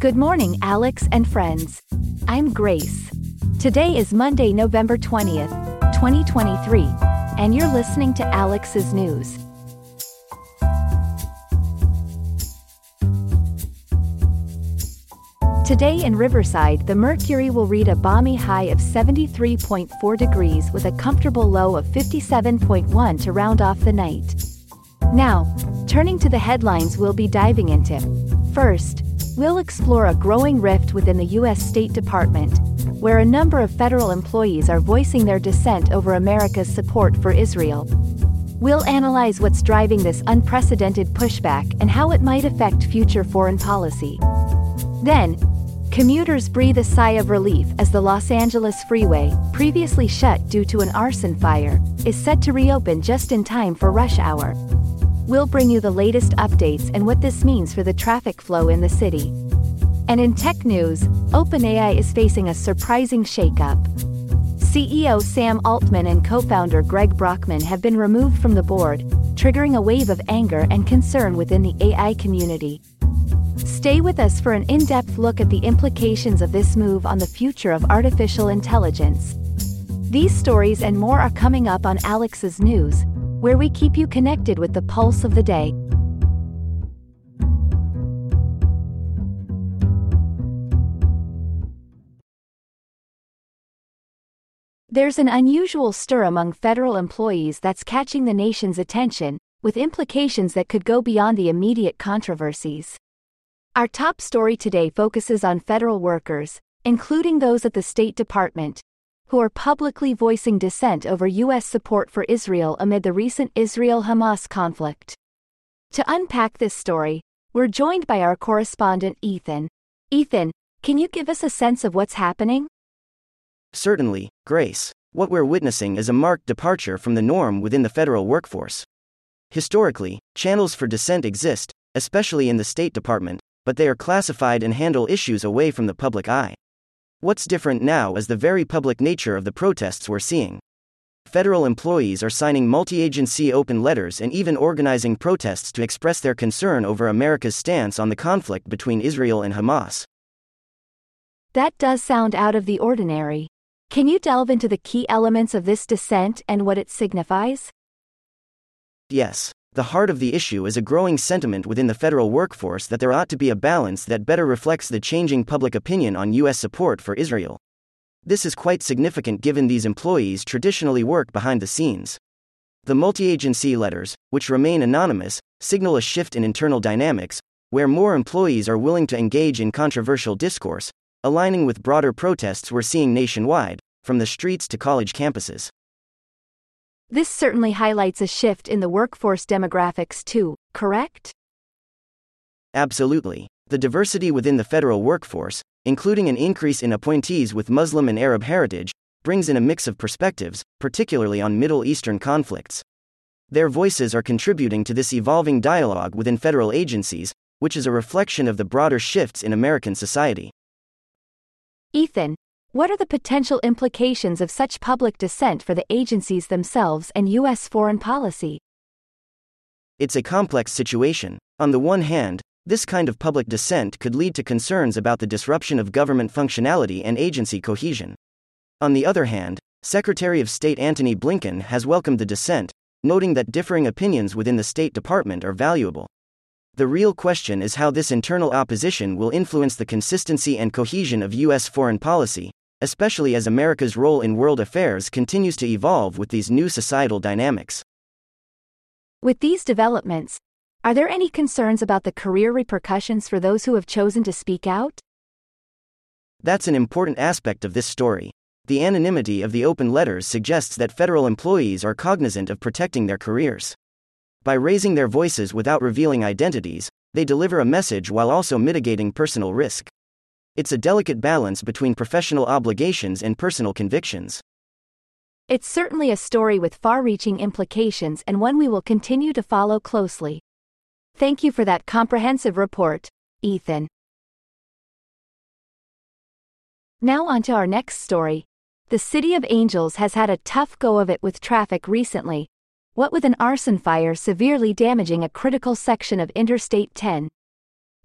Good morning, Alex and friends. I'm Grace. Today is Monday, November 20th, 2023, and you're listening to Alex's News. Today in Riverside, the mercury will read a balmy high of 73.4 degrees with a comfortable low of 57.1 to round off the night. Now, turning to the headlines we'll be diving into. First, we'll explore a growing rift within the U.S. State Department, where a number of federal employees are voicing their dissent over America's support for Israel. We'll analyze what's driving this unprecedented pushback and how it might affect future foreign policy. Then, commuters breathe a sigh of relief as the Los Angeles freeway, previously shut due to an arson fire, is set to reopen just in time for rush hour. We'll bring you the latest updates and what this means for the traffic flow in the city. And in tech news, OpenAI is facing a surprising shakeup. CEO Sam Altman and co-founder Greg Brockman have been removed from the board, triggering a wave of anger and concern within the AI community. Stay with us for an in-depth look at the implications of this move on the future of artificial intelligence. These stories and more are coming up on Alex's News, where we keep you connected with the pulse of the day. There's an unusual stir among federal employees that's catching the nation's attention, with implications that could go beyond the immediate controversies. Our top story today focuses on federal workers, including those at the State Department, who are publicly voicing dissent over U.S. support for Israel amid the recent Israel Hamas conflict. To unpack this story, we're joined by our correspondent Ethan. Ethan, can you give us a sense of what's happening? Certainly, Grace. What we're witnessing is a marked departure from the norm within the federal workforce. Historically, channels for dissent exist, especially in the State Department, but they are classified and handle issues away from the public eye. What's different now is the very public nature of the protests we're seeing. Federal employees are signing multi agency open letters and even organizing protests to express their concern over America's stance on the conflict between Israel and Hamas. That does sound out of the ordinary. Can you delve into the key elements of this dissent and what it signifies? Yes. The heart of the issue is a growing sentiment within the federal workforce that there ought to be a balance that better reflects the changing public opinion on U.S. support for Israel. This is quite significant given these employees traditionally work behind the scenes. The multi agency letters, which remain anonymous, signal a shift in internal dynamics, where more employees are willing to engage in controversial discourse, aligning with broader protests we're seeing nationwide, from the streets to college campuses. This certainly highlights a shift in the workforce demographics too, correct? Absolutely. The diversity within the federal workforce, including an increase in appointees with Muslim and Arab heritage, brings in a mix of perspectives, particularly on Middle Eastern conflicts. Their voices are contributing to this evolving dialogue within federal agencies, which is a reflection of the broader shifts in American society. Ethan, what are the potential implications of such public dissent for the agencies themselves and U.S. foreign policy? It's a complex situation. On the one hand, this kind of public dissent could lead to concerns about the disruption of government functionality and agency cohesion. On the other hand, Secretary of State Antony Blinken has welcomed the dissent, noting that differing opinions within the State Department are valuable. The real question is how this internal opposition will influence the consistency and cohesion of U.S. foreign policy, especially as America's role in world affairs continues to evolve with these new societal dynamics. With these developments, are there any concerns about the career repercussions for those who have chosen to speak out? That's an important aspect of this story. The anonymity of the open letters suggests that federal employees are cognizant of protecting their careers. By raising their voices without revealing identities, they deliver a message while also mitigating personal risk. It's a delicate balance between professional obligations and personal convictions. It's certainly a story with far reaching implications and one we will continue to follow closely. Thank you for that comprehensive report, Ethan. Now, on to our next story. The City of Angels has had a tough go of it with traffic recently, what with an arson fire severely damaging a critical section of Interstate 10.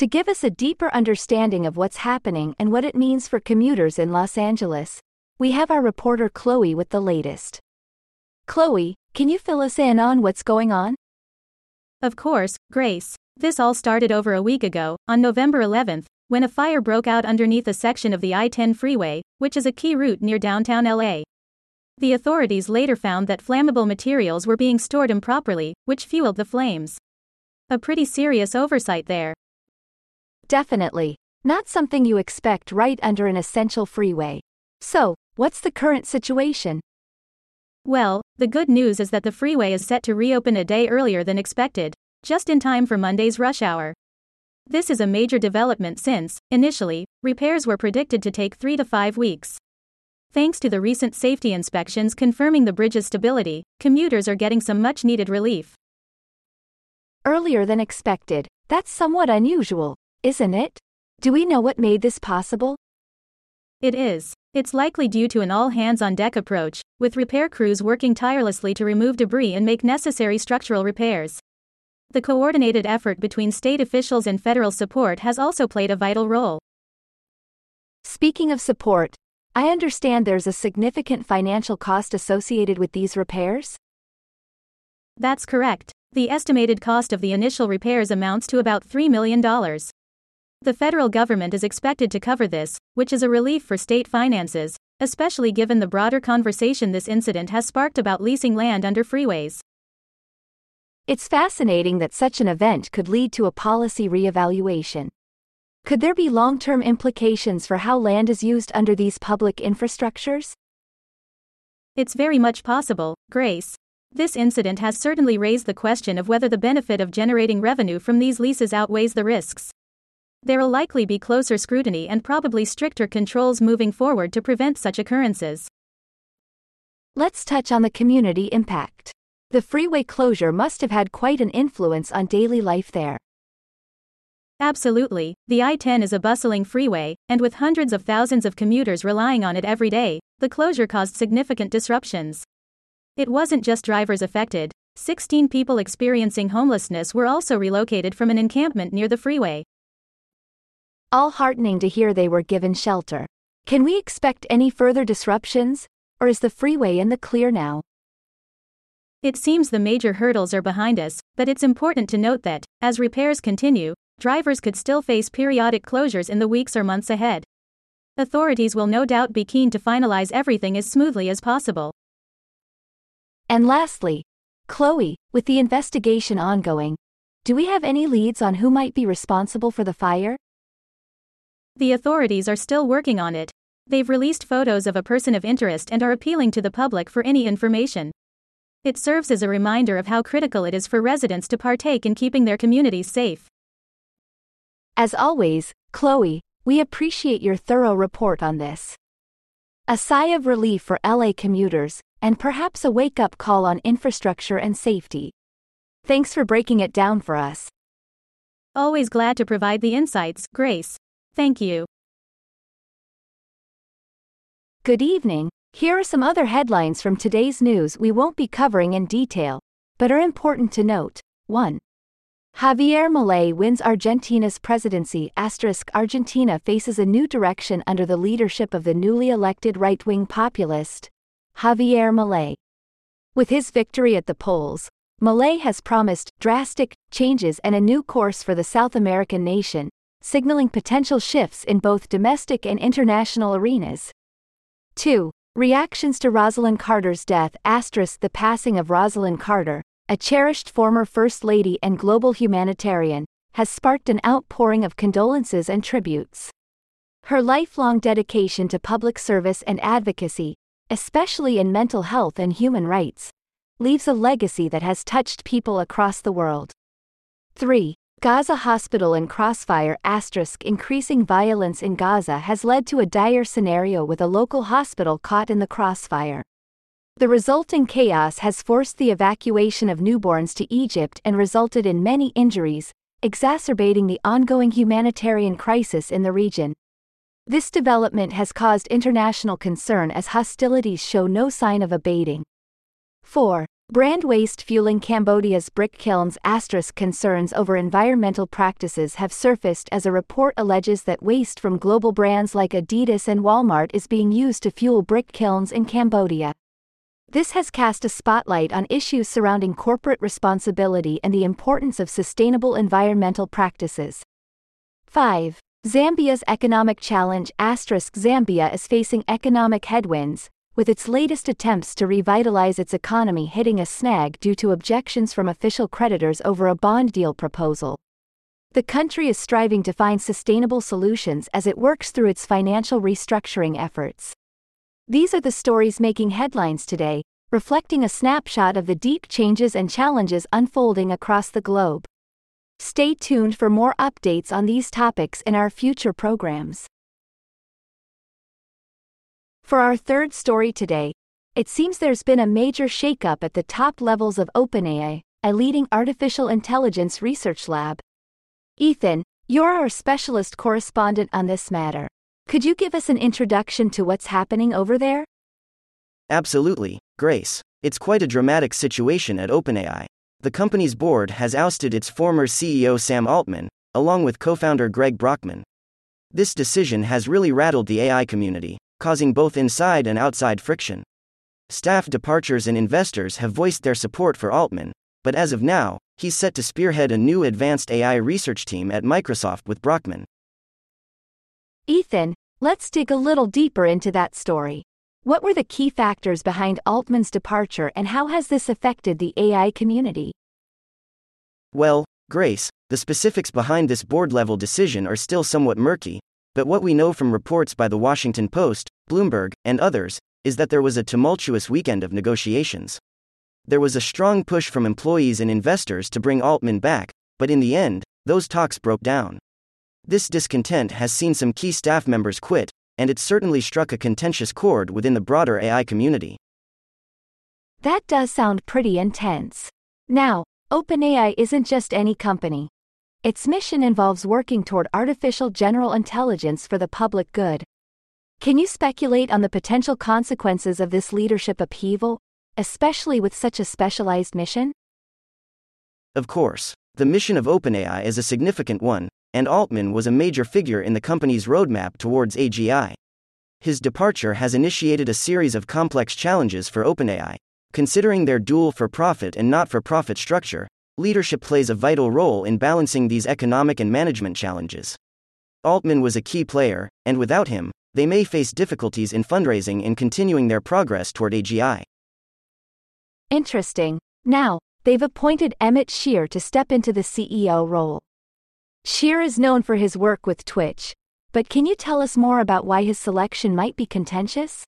To give us a deeper understanding of what's happening and what it means for commuters in Los Angeles, we have our reporter Chloe with the latest. Chloe, can you fill us in on what's going on? Of course, Grace. This all started over a week ago, on November 11th, when a fire broke out underneath a section of the I 10 freeway, which is a key route near downtown LA. The authorities later found that flammable materials were being stored improperly, which fueled the flames. A pretty serious oversight there. Definitely. Not something you expect right under an essential freeway. So, what's the current situation? Well, the good news is that the freeway is set to reopen a day earlier than expected, just in time for Monday's rush hour. This is a major development since, initially, repairs were predicted to take three to five weeks. Thanks to the recent safety inspections confirming the bridge's stability, commuters are getting some much needed relief. Earlier than expected, that's somewhat unusual, isn't it? Do we know what made this possible? It is. It's likely due to an all hands on deck approach, with repair crews working tirelessly to remove debris and make necessary structural repairs. The coordinated effort between state officials and federal support has also played a vital role. Speaking of support, I understand there's a significant financial cost associated with these repairs? That's correct. The estimated cost of the initial repairs amounts to about $3 million. The federal government is expected to cover this, which is a relief for state finances, especially given the broader conversation this incident has sparked about leasing land under freeways. It's fascinating that such an event could lead to a policy reevaluation. Could there be long term implications for how land is used under these public infrastructures? It's very much possible, Grace. This incident has certainly raised the question of whether the benefit of generating revenue from these leases outweighs the risks. There'll likely be closer scrutiny and probably stricter controls moving forward to prevent such occurrences. Let's touch on the community impact. The freeway closure must have had quite an influence on daily life there. Absolutely, the I 10 is a bustling freeway, and with hundreds of thousands of commuters relying on it every day, the closure caused significant disruptions. It wasn't just drivers affected, 16 people experiencing homelessness were also relocated from an encampment near the freeway. All heartening to hear they were given shelter. Can we expect any further disruptions, or is the freeway in the clear now? It seems the major hurdles are behind us, but it's important to note that, as repairs continue, drivers could still face periodic closures in the weeks or months ahead. Authorities will no doubt be keen to finalize everything as smoothly as possible. And lastly, Chloe, with the investigation ongoing, do we have any leads on who might be responsible for the fire? The authorities are still working on it. They've released photos of a person of interest and are appealing to the public for any information. It serves as a reminder of how critical it is for residents to partake in keeping their communities safe. As always, Chloe, we appreciate your thorough report on this. A sigh of relief for LA commuters, and perhaps a wake up call on infrastructure and safety. Thanks for breaking it down for us. Always glad to provide the insights, Grace. Thank you. Good evening. Here are some other headlines from today's news we won't be covering in detail, but are important to note. 1. Javier Milei wins Argentina's presidency. Asterisk Argentina faces a new direction under the leadership of the newly elected right wing populist, Javier Milei. With his victory at the polls, Milei has promised drastic changes and a new course for the South American nation, signaling potential shifts in both domestic and international arenas. 2. Reactions to Rosalynn Carter's death asterisk the passing of Rosalynn Carter, a cherished former First Lady and global humanitarian, has sparked an outpouring of condolences and tributes. Her lifelong dedication to public service and advocacy, especially in mental health and human rights, leaves a legacy that has touched people across the world. 3. Gaza hospital in crossfire asterisk increasing violence in Gaza has led to a dire scenario with a local hospital caught in the crossfire. The resulting chaos has forced the evacuation of newborns to Egypt and resulted in many injuries, exacerbating the ongoing humanitarian crisis in the region. This development has caused international concern as hostilities show no sign of abating. 4. Brand waste fueling Cambodia's brick kilns asterisk concerns over environmental practices have surfaced as a report alleges that waste from global brands like Adidas and Walmart is being used to fuel brick kilns in Cambodia. This has cast a spotlight on issues surrounding corporate responsibility and the importance of sustainable environmental practices. 5. Zambia's economic challenge asterisk Zambia is facing economic headwinds, with its latest attempts to revitalize its economy hitting a snag due to objections from official creditors over a bond deal proposal. The country is striving to find sustainable solutions as it works through its financial restructuring efforts. These are the stories making headlines today, reflecting a snapshot of the deep changes and challenges unfolding across the globe. Stay tuned for more updates on these topics in our future programs. For our third story today, it seems there's been a major shakeup at the top levels of OpenAI, a leading artificial intelligence research lab. Ethan, you're our specialist correspondent on this matter. Could you give us an introduction to what's happening over there? Absolutely, Grace. It's quite a dramatic situation at OpenAI. The company's board has ousted its former CEO Sam Altman, along with co founder Greg Brockman. This decision has really rattled the AI community, causing both inside and outside friction. Staff departures and investors have voiced their support for Altman, but as of now, he's set to spearhead a new advanced AI research team at Microsoft with Brockman. Ethan, let's dig a little deeper into that story. What were the key factors behind Altman's departure and how has this affected the AI community? Well, Grace, the specifics behind this board level decision are still somewhat murky, but what we know from reports by the Washington Post, Bloomberg, and others is that there was a tumultuous weekend of negotiations. There was a strong push from employees and investors to bring Altman back, but in the end, those talks broke down. This discontent has seen some key staff members quit, and it certainly struck a contentious chord within the broader AI community. That does sound pretty intense. Now, OpenAI isn't just any company. Its mission involves working toward artificial general intelligence for the public good. Can you speculate on the potential consequences of this leadership upheaval, especially with such a specialized mission? Of course, the mission of OpenAI is a significant one, and Altman was a major figure in the company's roadmap towards AGI. His departure has initiated a series of complex challenges for OpenAI. Considering their dual for profit and not for profit structure, leadership plays a vital role in balancing these economic and management challenges. Altman was a key player, and without him, they may face difficulties in fundraising and continuing their progress toward AGI. Interesting. Now, they've appointed Emmett Shear to step into the CEO role. Shear is known for his work with Twitch, but can you tell us more about why his selection might be contentious?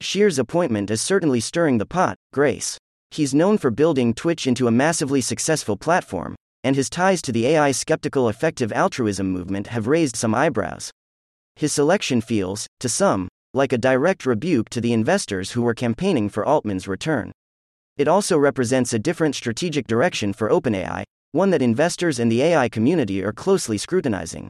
Shear's appointment is certainly stirring the pot, Grace. He's known for building Twitch into a massively successful platform, and his ties to the AI skeptical effective altruism movement have raised some eyebrows. His selection feels, to some, like a direct rebuke to the investors who were campaigning for Altman's return. It also represents a different strategic direction for OpenAI, one that investors and the AI community are closely scrutinizing.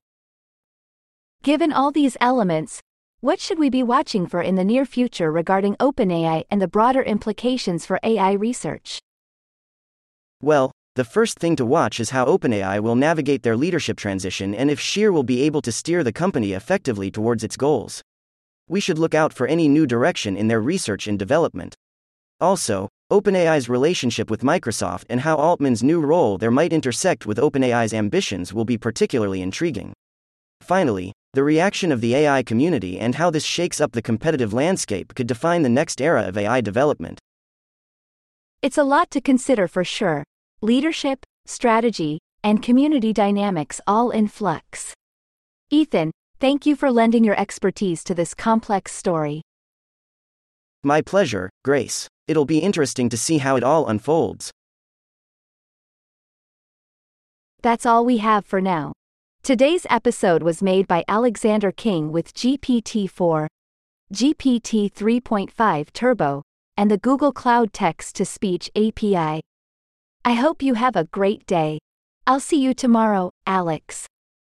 Given all these elements, what should we be watching for in the near future regarding OpenAI and the broader implications for AI research? Well, the first thing to watch is how OpenAI will navigate their leadership transition and if Shear will be able to steer the company effectively towards its goals. We should look out for any new direction in their research and development. Also, OpenAI's relationship with Microsoft and how Altman's new role there might intersect with OpenAI's ambitions will be particularly intriguing. Finally, the reaction of the AI community and how this shakes up the competitive landscape could define the next era of AI development. It's a lot to consider for sure leadership, strategy, and community dynamics all in flux. Ethan, thank you for lending your expertise to this complex story. My pleasure, Grace. It'll be interesting to see how it all unfolds. That's all we have for now. Today's episode was made by Alexander King with GPT 4, GPT 3.5 Turbo, and the Google Cloud Text to Speech API. I hope you have a great day. I'll see you tomorrow, Alex.